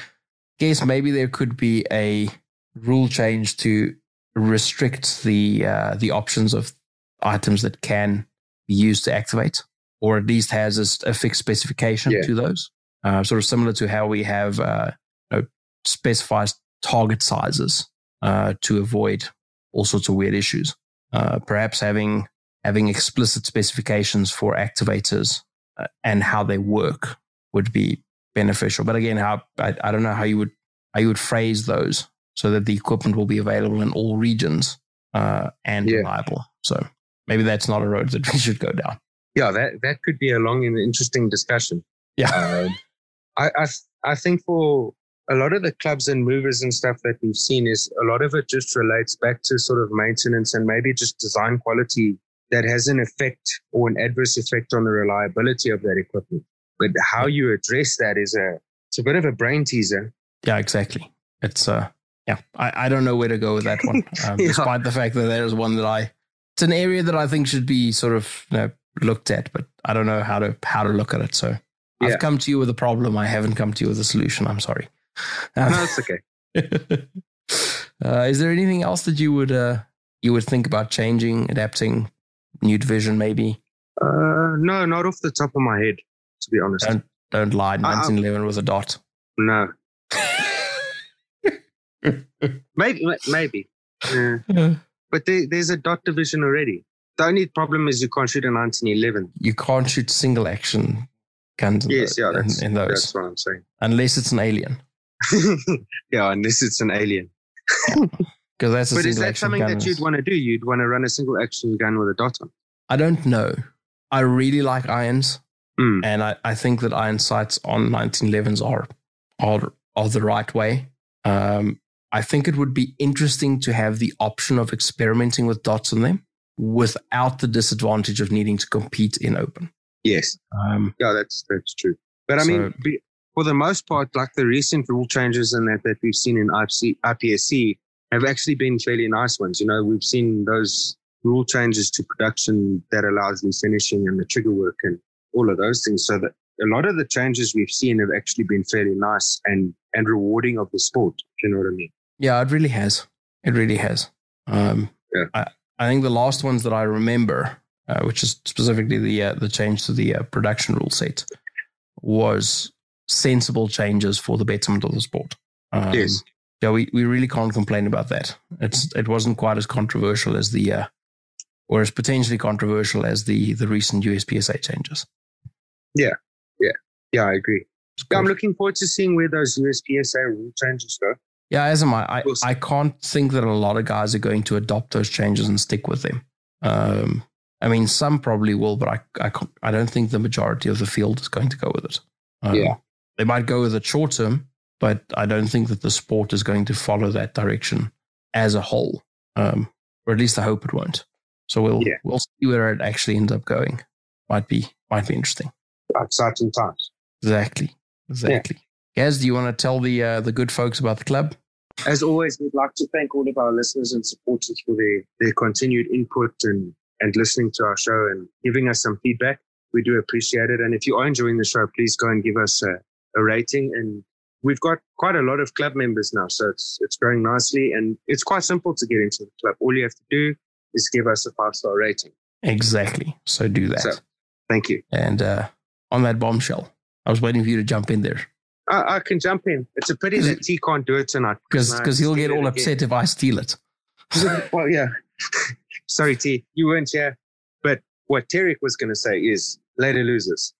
guess maybe there could be a rule change to restrict the uh, the options of items that can be used to activate, or at least has a fixed specification Yeah. to those. Uh, sort of similar to how we have uh, you know, specified target sizes uh, to avoid all sorts of weird issues. Uh, perhaps having having explicit specifications for activators uh, and how they work would be beneficial. But again, how I, I don't know how you would how you would phrase those so that the equipment will be available in all regions uh, and Yeah. reliable. So maybe that's not a road that we should go down. yeah, that that could be a long and interesting discussion. Yeah. Um, I, I I think for a lot of the clubs and movers and stuff that we've seen is a lot of it just relates back to sort of maintenance and maybe just design quality that has an effect or an adverse effect on the reliability of that equipment. But how you address that is a it's a bit of a brain teaser. Yeah, exactly. It's uh yeah, I, I don't know where to go with that one. Um, Yeah. Despite the fact that there's one that I it's an area that I think should be sort of you know, looked at, but I don't know how to how to look at it. So Yeah. I've come to you with a problem. I haven't come to you with a solution. I'm sorry. Um, No, it's okay. uh, is there anything else that you would uh, you would think about changing, adapting, new division maybe? Uh, no, not off the top of my head, to be honest. Don't don't lie. I- 1911 was a dot. No, maybe, maybe. Yeah. But there, there's a dot division already. The only problem is you can't shoot a 1911. you can't shoot single action guns in, Yes, the- yeah, in- in those that's what I'm saying. unless it's an alien. yeah, unless it's an alien. Because that's a But is that something that you'd want to do? You'd want to run a single action gun with a dot on. I don't know. I really like irons, Mm. and I, I think that iron sights on 1911s are are, are the right way. Um, I think it would be interesting to have the option of experimenting with dots on them without the disadvantage of needing to compete in open. Yes. Um, Yeah, that's that's true. But I So- mean, be, for the most part, like the recent rule changes and that that we've seen in IPC, IPSC have actually been fairly nice ones. You know, we've seen those rule changes to production that allows the finishing and the trigger work and all of those things. So that a lot of the changes we've seen have actually been fairly nice and and rewarding of the sport. if You know what I mean? yeah, it really has. It really has. Um, Yeah. I, I think the last ones that I remember, uh, which is specifically the uh, the change to the uh, production rule set, was sensible changes for the betterment of the sport. Um, Yes. Yeah, we, we really can't complain about that. It's it wasn't quite as controversial as the uh, or as potentially controversial as the the recent USPSA changes. Yeah, yeah, yeah. I agree. Yeah, I'm looking forward to seeing where those USPSA rule changes go. Yeah, as am I. I. I can't think that a lot of guys are going to adopt those changes and stick with them. Um, I mean, some probably will, but I, I, can't- I don't think the majority of the field is going to go with it. Um, Yeah. They might go with it short term, but I don't think that the sport is going to follow that direction as a whole. Um, or at least I hope it won't. So we'll Yeah. we'll see where it actually ends up going. Might be might be interesting. Exciting times. Exactly. Exactly. Gaz, do you want to tell the uh, the good folks about the club? As always, we'd like to thank all of our listeners and supporters for their, their continued input and, and listening to our show and giving us some feedback. We do appreciate it. And if you are enjoying the show, please go and give us a, a rating. And we've got quite a lot of club members now, so it's it's growing nicely. And it's quite simple to get into the club. All you have to do is give us a five star rating. Exactly. So do that. So- Thank you. And uh, on that bombshell, I was waiting for you to jump in there I, I can jump in. It's a pity that T can't do it tonight because because he'll get all again. upset if I steal it. well, yeah. Sorry, T, you weren't here. But what Tarek was going to say is later losers.